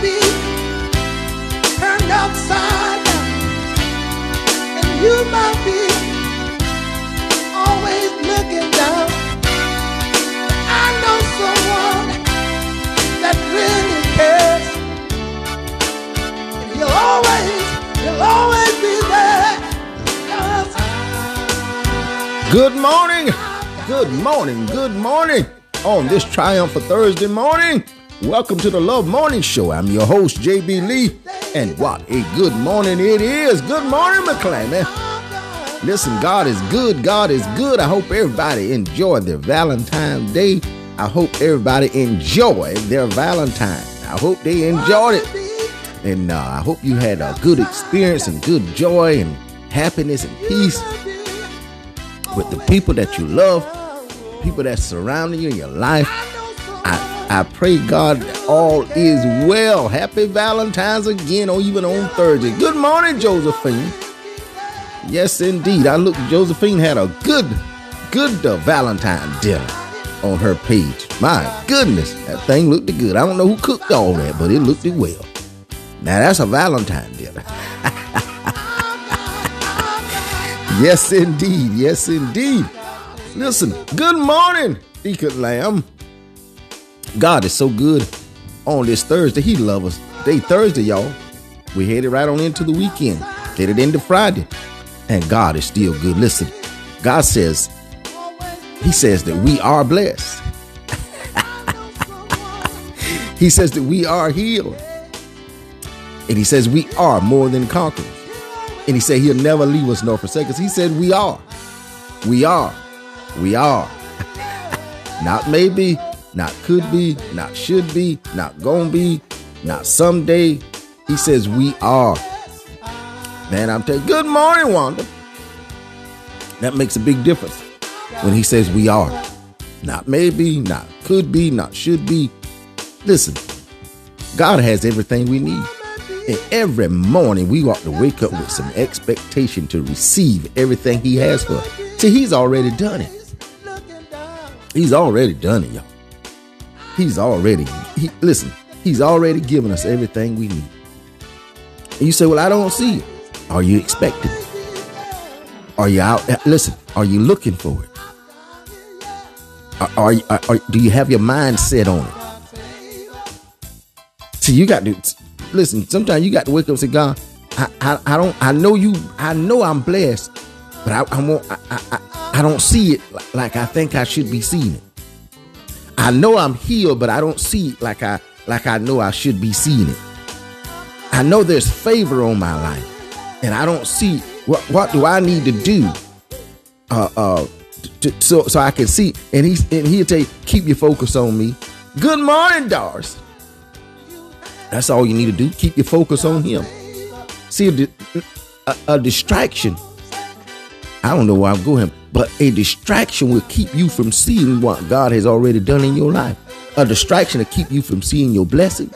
be turned upside down, and you might be always looking down. I know someone that really cares, and he'll always, he'll always be there. Good morning. Good morning. Good morning. On this triumphant Thursday morning, welcome to the Love Morning Show. I'm your host, JB Lee, and what a good morning it is. Good morning, McClammy. Listen, God is good. God is good. I hope everybody enjoyed their Valentine's Day. I hope everybody enjoyed their Valentine. I hope they enjoyed it. And uh, I hope you had a good experience and good joy and happiness and peace with the people that you love, people that surrounding you in your life. I, I pray God all is well. Happy Valentine's again, or even on Thursday. Good morning, Josephine. Yes, indeed. I look. Josephine had a good, good uh, Valentine dinner on her page. My goodness, that thing looked good. I don't know who cooked all that, but it looked well. Now that's a Valentine dinner. yes, indeed. Yes, indeed. Listen. Good morning, Deacon Lamb. God is so good on this Thursday. He loves us. Day Thursday, y'all. We headed right on into the weekend. Headed into Friday. And God is still good. Listen, God says, He says that we are blessed. he says that we are healed. And He says we are more than conquerors. And He said He'll never leave us nor forsake us. He said we are. We are. We are. not maybe, not could be, not should be, not gonna be, not someday. He says we are. Man, I'm telling good morning, Wanda. That makes a big difference when he says we are. Not maybe, not could be, not should be. Listen, God has everything we need. And every morning we ought to wake up with some expectation to receive everything he has for us. See, he's already done it. He's already done it, y'all. He's already, he, listen, he's already given us everything we need. And you say, well, I don't see it. Are you expecting it? Are you out? Eh, listen, are you looking for it? Are, are, are, do you have your mind set on it? See, you got to listen. Sometimes you got to wake up and say, God, I, I, I don't, I know you, I know I'm blessed, but I, I I, I, I don't see it like I think I should be seeing it. I know I'm healed, but I don't see it like I, like I know I should be seeing it. I know there's favor on my life, and I don't see what what do I need to do, uh, uh, to, so so I can see. And he's and he'll tell you, keep your focus on me. Good morning, Doris. That's all you need to do. Keep your focus on him. See a, a, a distraction. I don't know where I'm going, but a distraction will keep you from seeing what God has already done in your life. A distraction to keep you from seeing your blessings.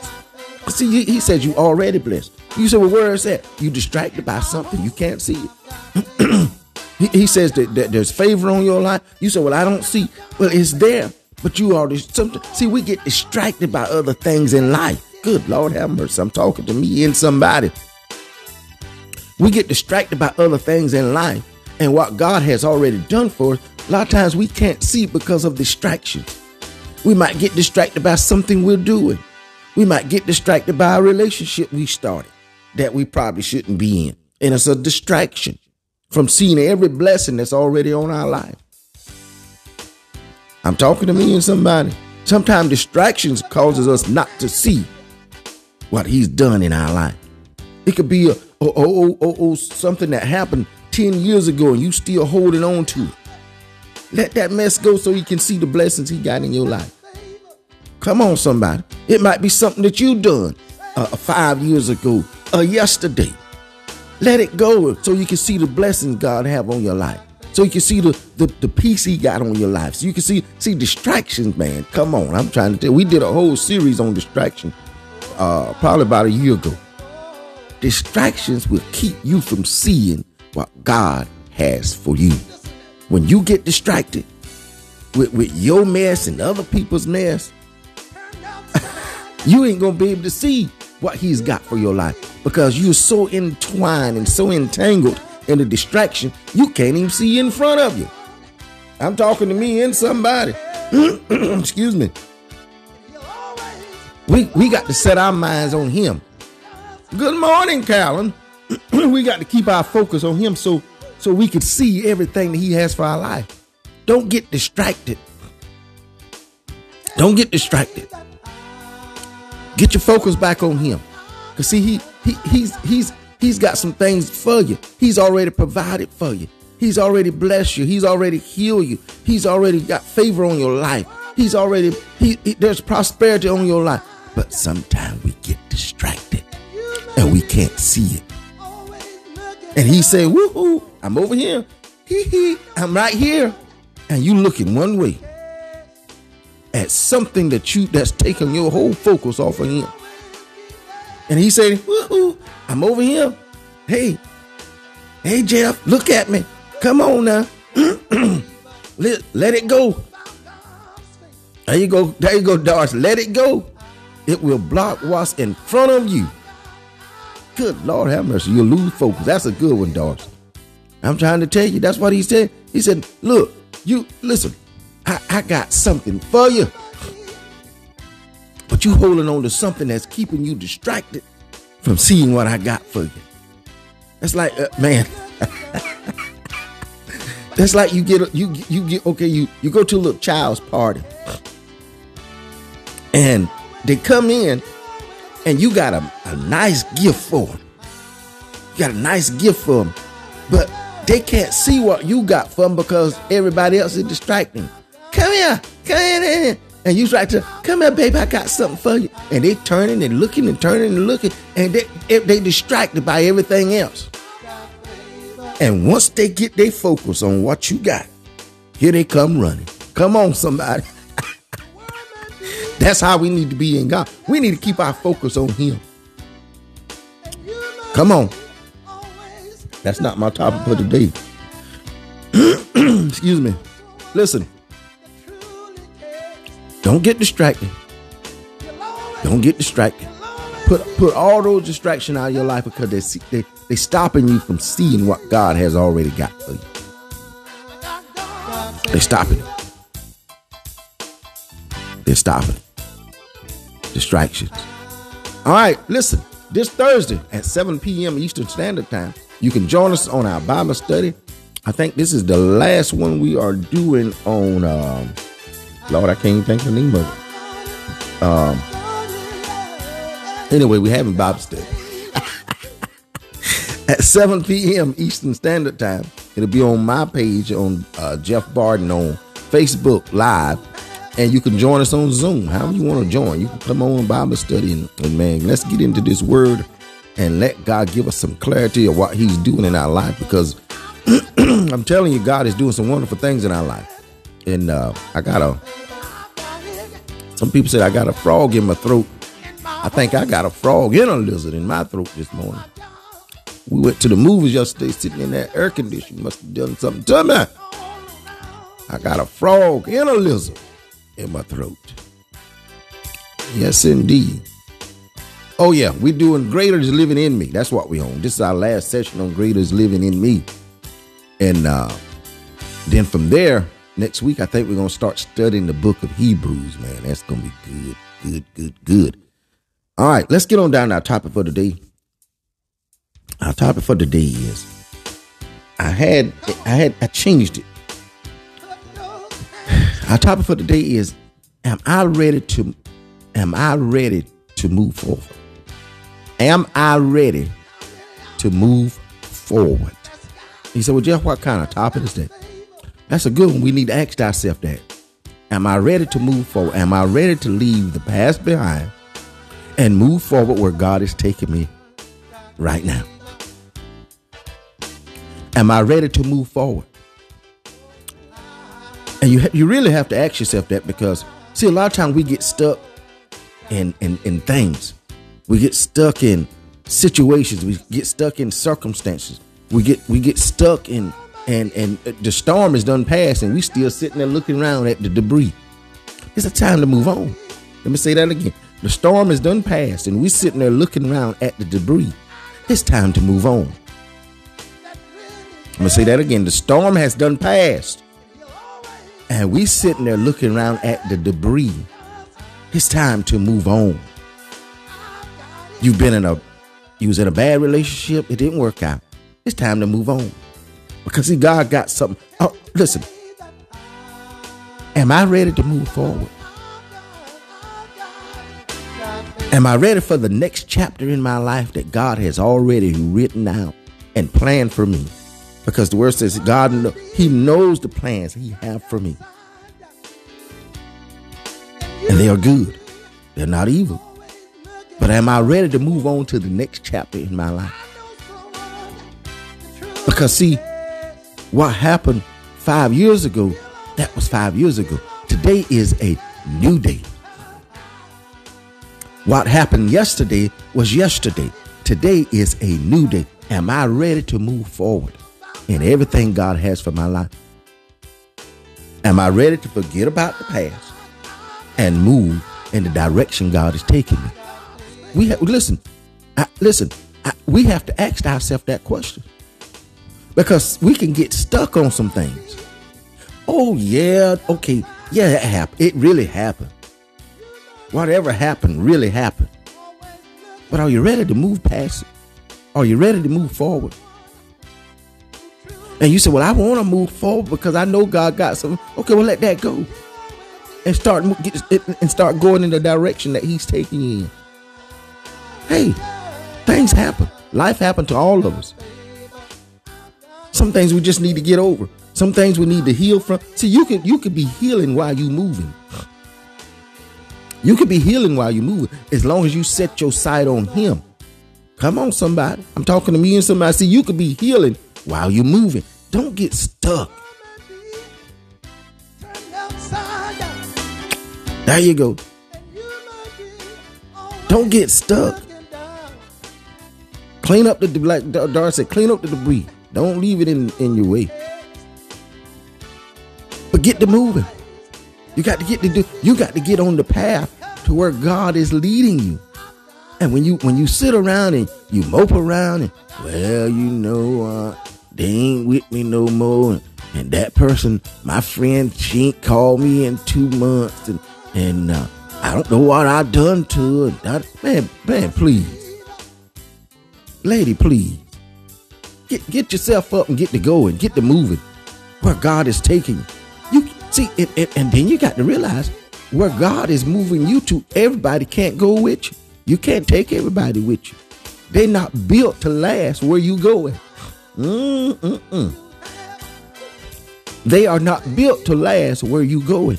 See, he says you already blessed. You say, well, where is that? You distracted by something. You can't see it. he, he, says that, that, there's favor on your life. You say, well, I don't see. Well, it's there, but you are something. See, we get distracted by other things in life. Good Lord have mercy. I'm talking to me and somebody. We get distracted by other things in life and what God has already done for us. A lot of times we can't see because of distractions. We might get distracted by something we're doing. We might get distracted by a relationship we started that we probably shouldn't be in. And it's a distraction from seeing every blessing that's already on our life. I'm talking to me and somebody. Sometimes distractions causes us not to see what he's done in our life. It could be a oh, oh, oh, oh, oh something that happened 10 years ago and you still holding on to it. Let that mess go so you can see the blessings he got in your life. Come on, somebody. It might be something that you done uh, five years ago or yesterday. Let it go so you can see the blessings God have on your life. So you can see the, the, the peace he got on your life. So you can see see distractions, man. Come on. I'm trying to tell we did a whole series on distraction uh, probably about a year ago. Distractions will keep you from seeing what God has for you. When you get distracted with, with your mess and other people's mess, you ain't gonna be able to see what he's got for your life because you're so entwined and so entangled in the distraction, you can't even see in front of you. I'm talking to me and somebody. Excuse me. We we got to set our minds on him. Good morning, Callan. we got to keep our focus on him so so we can see everything that he has for our life. Don't get distracted. Don't get distracted. Get your focus back on him. Cause see, he, he he's he's he's got some things for you. He's already provided for you. He's already blessed you. He's already healed you. He's already got favor on your life. He's already he, he there's prosperity on your life. But sometimes we get distracted and we can't see it. And he said, Woohoo, I'm over here. Hee hee, I'm right here. And you looking one way at something that you that's taking your whole focus off of him. And he said, Woohoo, I'm over here. Hey, hey Jeff, look at me. Come on now. let, let it go. There you go. There you go, Doris. Let it go. It will block what's in front of you. Good Lord have mercy. You'll lose focus. That's a good one, Doris. I'm trying to tell you. That's what he said. He said, Look, you listen, I, I got something for you. But you holding on to something that's keeping you distracted from seeing what I got for you. That's like, uh, man. that's like you get you you get okay. You you go to a little child's party, and they come in, and you got a, a nice gift for them. You got a nice gift for them, but they can't see what you got for them because everybody else is distracting. Come here, come in, and you try to come here, baby. I got something for you, and they turning and looking and turning and looking, and they they distracted by everything else. And once they get their focus on what you got, here they come running. Come on, somebody. That's how we need to be in God. We need to keep our focus on Him. Come on. That's not my topic for today. Excuse me. Listen. Don't get distracted. Don't get distracted. Put put all those distractions out of your life because they they they stopping you from seeing what God has already got for you. They're stopping it. They're stopping it. Distractions. All right, listen. This Thursday at 7 p.m. Eastern Standard Time, you can join us on our Bible study. I think this is the last one we are doing on. Um, Lord, I can't even think of the name of it. Um, anyway, we're having Bible study at 7 p.m. Eastern Standard Time. It'll be on my page on uh, Jeff Barden on Facebook Live, and you can join us on Zoom. However you want to join, you can come on Bible study and, and man, let's get into this word and let God give us some clarity of what He's doing in our life because I'm telling you, God is doing some wonderful things in our life. And uh, I got a. Some people said I got a frog in my throat. I think I got a frog and a lizard in my throat this morning. We went to the movies yesterday, sitting in that air conditioning. Must have done something to me. I got a frog and a lizard in my throat. Yes, indeed. Oh yeah, we're doing Greater is Living in Me. That's what we on. This is our last session on Greater is Living in Me. And uh, then from there, next week, I think we're gonna start studying the book of Hebrews, man. That's gonna be good, good, good, good. All right, let's get on down to our topic for today. Our topic for today is I had I had I changed it. Our topic for today is Am I ready to am I ready to move forward? Am I ready to move forward? He said, Well, Jeff, what kind of topic is that? That's a good one. We need to ask ourselves that. Am I ready to move forward? Am I ready to leave the past behind and move forward where God is taking me right now? Am I ready to move forward? And you you really have to ask yourself that because see a lot of times we get stuck in in in things. We get stuck in situations. We get stuck in circumstances. We get we get stuck in and and the storm is done past and we still sitting there looking around at the debris. It's a time to move on. Let me say that again. The storm is done past, and we sitting there looking around at the debris. It's time to move on. I'm gonna say that again. The storm has done passed, and we sitting there looking around at the debris. It's time to move on. You've been in a, you was in a bad relationship. It didn't work out. It's time to move on, because see, God got something. Oh, listen. Am I ready to move forward? Am I ready for the next chapter in my life that God has already written out and planned for me? Because the word says God, He knows the plans He have for me. And they are good. They're not evil. But am I ready to move on to the next chapter in my life? Because see, what happened five years ago, that was five years ago. Today is a new day. What happened yesterday was yesterday. Today is a new day. Am I ready to move forward in everything God has for my life? Am I ready to forget about the past and move in the direction God is taking me? We have, listen, I, listen. I, we have to ask ourselves that question because we can get stuck on some things. Oh yeah, okay, yeah, it happened. It really happened. Whatever happened really happened. But are you ready to move past it? Are you ready to move forward? And you say, "Well, I want to move forward because I know God got something." Okay, well, let that go, and start and start going in the direction that He's taking you in. Hey, things happen. Life happened to all of us. Some things we just need to get over. Some things we need to heal from. See, you can you could be healing while you moving. You could be healing while you're moving as long as you set your sight on Him. Come on, somebody. I'm talking to me and somebody. See, you could be healing while you're moving. Don't get stuck. There you go. Don't get stuck. Clean up the like Darcy said, clean up the debris. Don't leave it in, in your way. But get to moving. You got to get to do you got to get on the path to where God is leading you. And when you when you sit around and you mope around and well, you know, uh, they ain't with me no more. And, and that person, my friend, she ain't called me in two months, and and uh, I don't know what I done to her. man, man, please, lady, please, get get yourself up and get to going, get to moving, where God is taking you. You see, and, and, and then you got to realize where God is moving you to. Everybody can't go with you. You can't take everybody with you. They're not built to last where you going. Mm-mm-mm. They are not built to last where you going.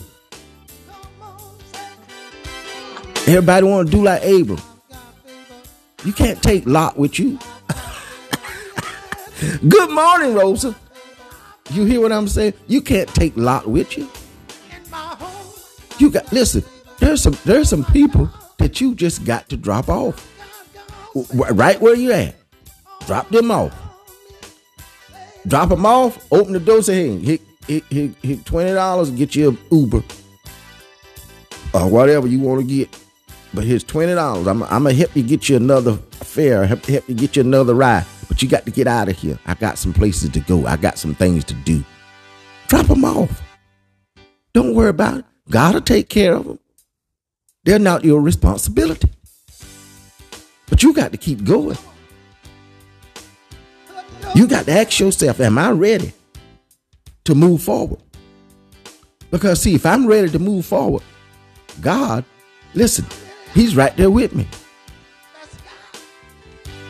Everybody want to do like Abram. You can't take Lot with you. Good morning, Rosa. You hear what I'm saying? You can't take Lot with you. You got listen. There's some there's some people that you just got to drop off. Right where you at. Drop them off. Drop them off. Open the door. Say, hey, hit, hit, hit, hit twenty dollars. Get you a Uber or whatever you want to get. But here's twenty dollars. I'm, I'm gonna help you get you another fare. Help, help you get you another ride. But you got to get out of here. I got some places to go. I got some things to do. Drop them off. Don't worry about it. God will take care of them. They're not your responsibility. But you got to keep going. You got to ask yourself, am I ready to move forward? Because, see, if I'm ready to move forward, God, listen, He's right there with me.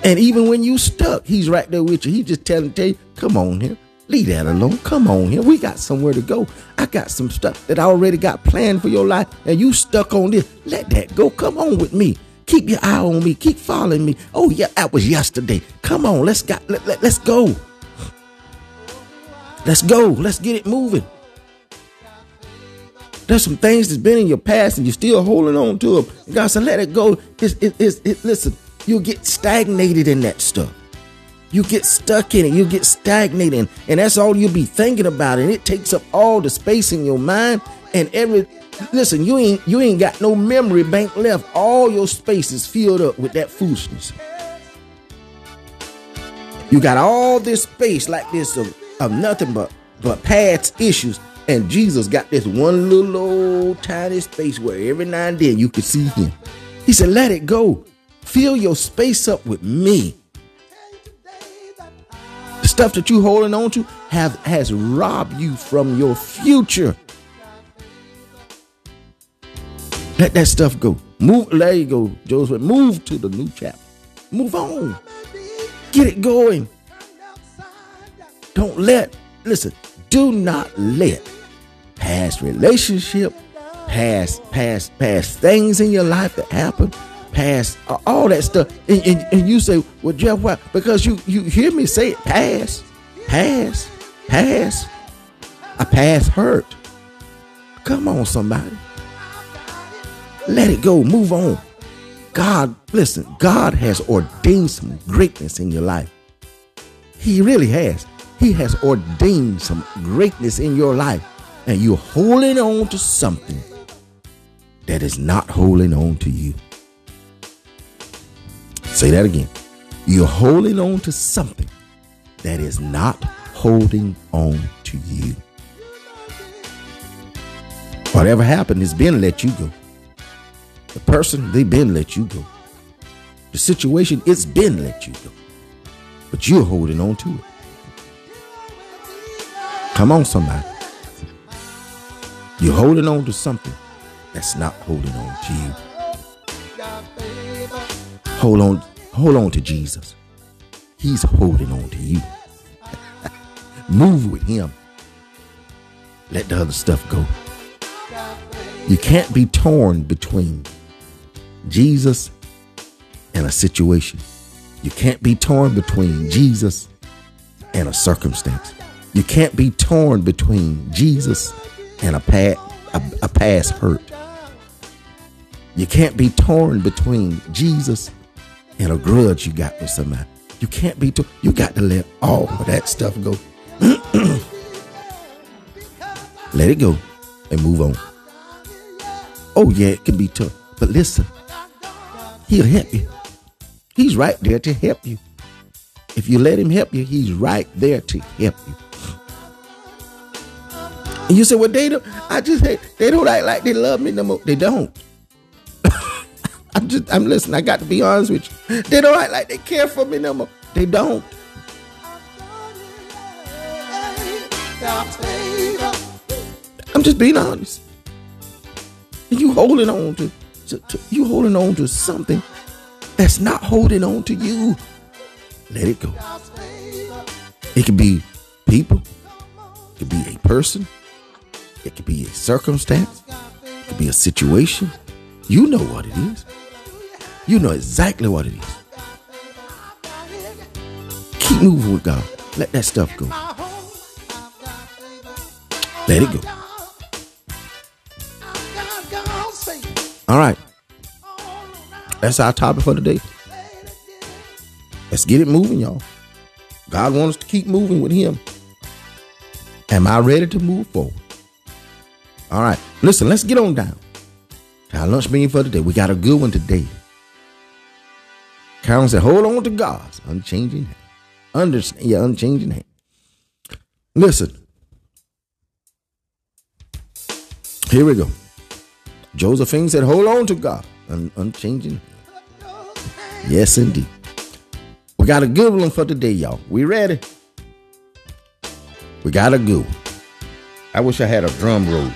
And even when you stuck, He's right there with you. He just telling tell you, come on here. Leave that alone. Come on here. We got somewhere to go. I got some stuff that I already got planned for your life, and you stuck on this. Let that go. Come on with me. Keep your eye on me. Keep following me. Oh yeah, that was yesterday. Come on, let's got let, let, let's go. Let's go. Let's get it moving. There's some things that's been in your past and you're still holding on to them. God said, let it go. It's, it, it's, it, listen, you'll get stagnated in that stuff. You get stuck in it. You get stagnated. And that's all you'll be thinking about. And it takes up all the space in your mind. and every listen, you ain't you ain't got no memory bank left. All your space is filled up with that foolishness. You got all this space like this of, of nothing but but past issues. And Jesus got this one little old tiny space where every now and then you could see him. He said, Let it go. Fill your space up with me. The stuff that you holding on to have has robbed you from your future. Let that stuff go. Move, there you go, Joseph. Move to the new chapter. Move on. Get it going. Don't let, listen, do not let past relationship, past, past, past things in your life that happen, past uh, all that stuff. And, and, and, you say, well, Jeff, why? Because you, you hear me say it, past, past, past. A past hurt. Come on, somebody. Let it go. Move on. God, listen, God has ordained some greatness in your life. He really has. He has ordained some greatness in your life. And you're holding on to something that is not holding on to you. Say that again. You're holding on to something that is not holding on to you. Whatever happened has been let you go. The person, they've been let you go. The situation, it's been let you go. But you're holding on to it. Come on, somebody. You're holding on to something that's not holding on to you. Hold on, hold on to Jesus. He's holding on to you. Move with him. Let the other stuff go. You can't be torn between Jesus and a situation. You can't be torn between Jesus and a circumstance. You can't be torn between Jesus and a, a, a past hurt. You can't be torn between Jesus and a grudge you got with somebody. You can't be torn. You got to let all of that stuff go. let it go and move on. Oh, yeah, it can be tough. But listen, He'll help you. He's right there to help you. If you let him help you, he's right there to help you. And you say, well, they don't, I just hate, they don't act like they love me no more. They don't. I'm just, I'm listening. I got to be honest with you. They don't act like they care for me no more. They don't. I'm just being honest. And you holding on to to, to, you holding on to something that's not holding on to you. Let it go. It could be people, it could be a person, it could be a circumstance, it could be a situation. You know what it is. You know exactly what it is. Keep moving with God. Let that stuff go. Let it go. All right. That's our topic for today. Let's get it moving, y'all. God wants us to keep moving with Him. Am I ready to move forward? All right. Listen, let's get on down. Our lunch meeting for today. We got a good one today. Carolyn said, hold on to God's unchanging hand. Understand your unchanging hand. Listen. Here we go. Josephine said, Hold on to God, un- unchanging. Yes, indeed. We got a good one for today, y'all. We ready? We got a good one. I wish I had a drum roll.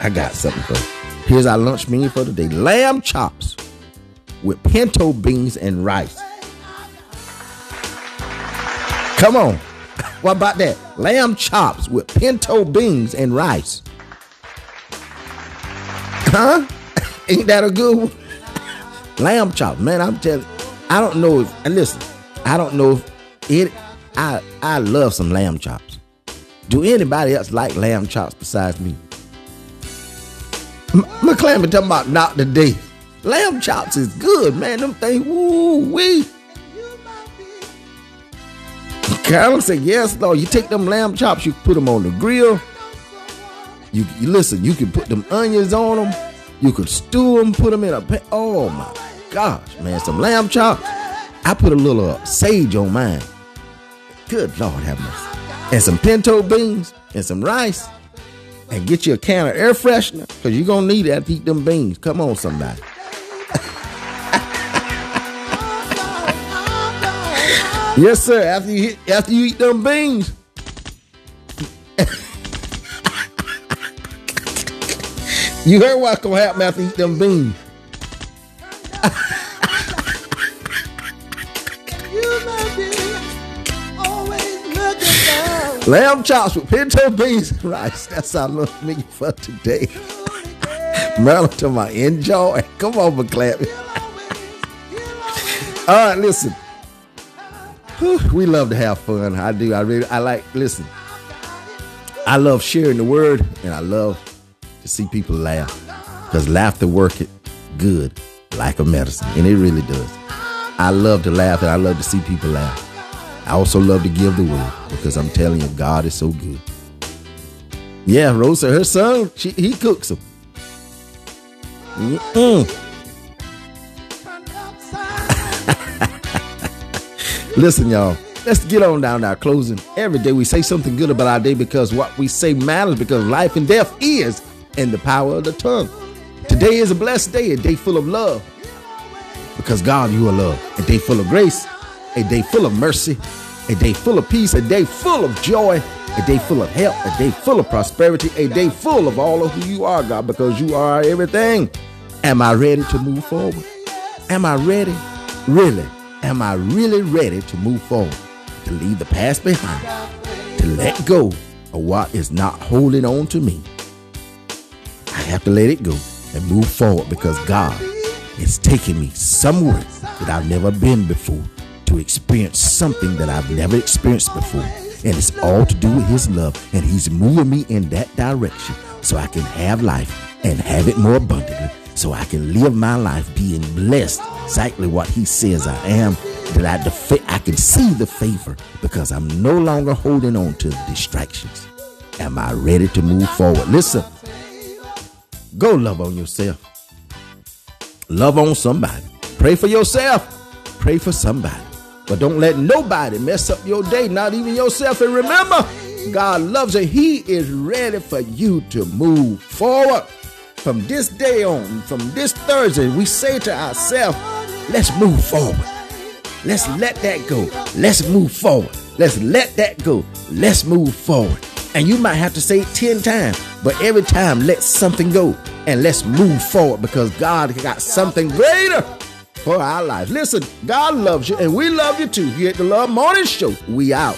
I got something for you. Here's our lunch menu for today lamb chops with pinto beans and rice. Come on. What about that? Lamb chops with pinto beans and rice. Huh? Ain't that a good one? Lamb chop, man. I'm telling. I don't know if. And listen, I don't know if it. I I love some lamb chops. Do anybody else like lamb chops besides me? McClam been talking about not today. Lamb chops is good, man. Them things, woo wee. Carolyn said, yes, Lord. You take them lamb chops, you put them on the grill. You, you listen. You can put them onions on them. You could stew them, put them in a pan. Oh my gosh, man! Some lamb chops. I put a little uh, sage on mine. Good Lord have mercy. And some pinto beans and some rice. And get you a can of air freshener because you're going to need that to eat them beans. Come on, somebody. yes, sir. After you, after you eat them beans. You heard what's to happen after eat them beans. Lamb chops with pinto beans and rice. That's our little menu for today. Maryland to my enjoy. Come on, McClap. All right, listen. Whew, we love to have fun. I do. I really. I like. Listen. I love sharing the word, and I love to see people laugh because laughter work it good like a medicine, and it really does. I love to laugh, and I love to see people laugh. I also love to give the word because I'm telling you, God is so good. Yeah, Rosa, her son, she, he cooks them. Mm-mm. Listen, y'all, let's get on down to our closing. Every day we say something good about our day because what we say matters because life and death is in the power of the tongue. Today is a blessed day, a day full of love because God, you are love, a day full of grace a day full of mercy, a day full of peace, a day full of joy, a day full of health, a day full of prosperity, a day full of all of who you are, God, because you are everything. Am I ready to move forward? Am I ready? Really? Am I really ready to move forward? To leave the past behind? To let go of what is not holding on to me? Have to let it go and move forward because God is taking me somewhere that I've never been before to experience something that I've never experienced before. And it's all to do with His love. And He's moving me in that direction so I can have life and have it more abundantly. So I can live my life being blessed, exactly what He says I am. That I, the, I can see the favor because I'm no longer holding on to the distractions. Am I ready to move forward? Listen, go love on yourself. Love on somebody. Pray for yourself. Pray for somebody. But don't let nobody mess up your day, not even yourself. And remember, God loves you. He is ready for you to move forward. From this day on, from this Thursday, we say to ourselves, let's move forward. Let's let that go. Let's move forward. Let's let that go. Let's move forward. And you might have to say it 10 times, but every time let something go and let's move forward because God got something greater for our lives. Listen, God loves you and we love you too. Here at the Love Morning Show, we out.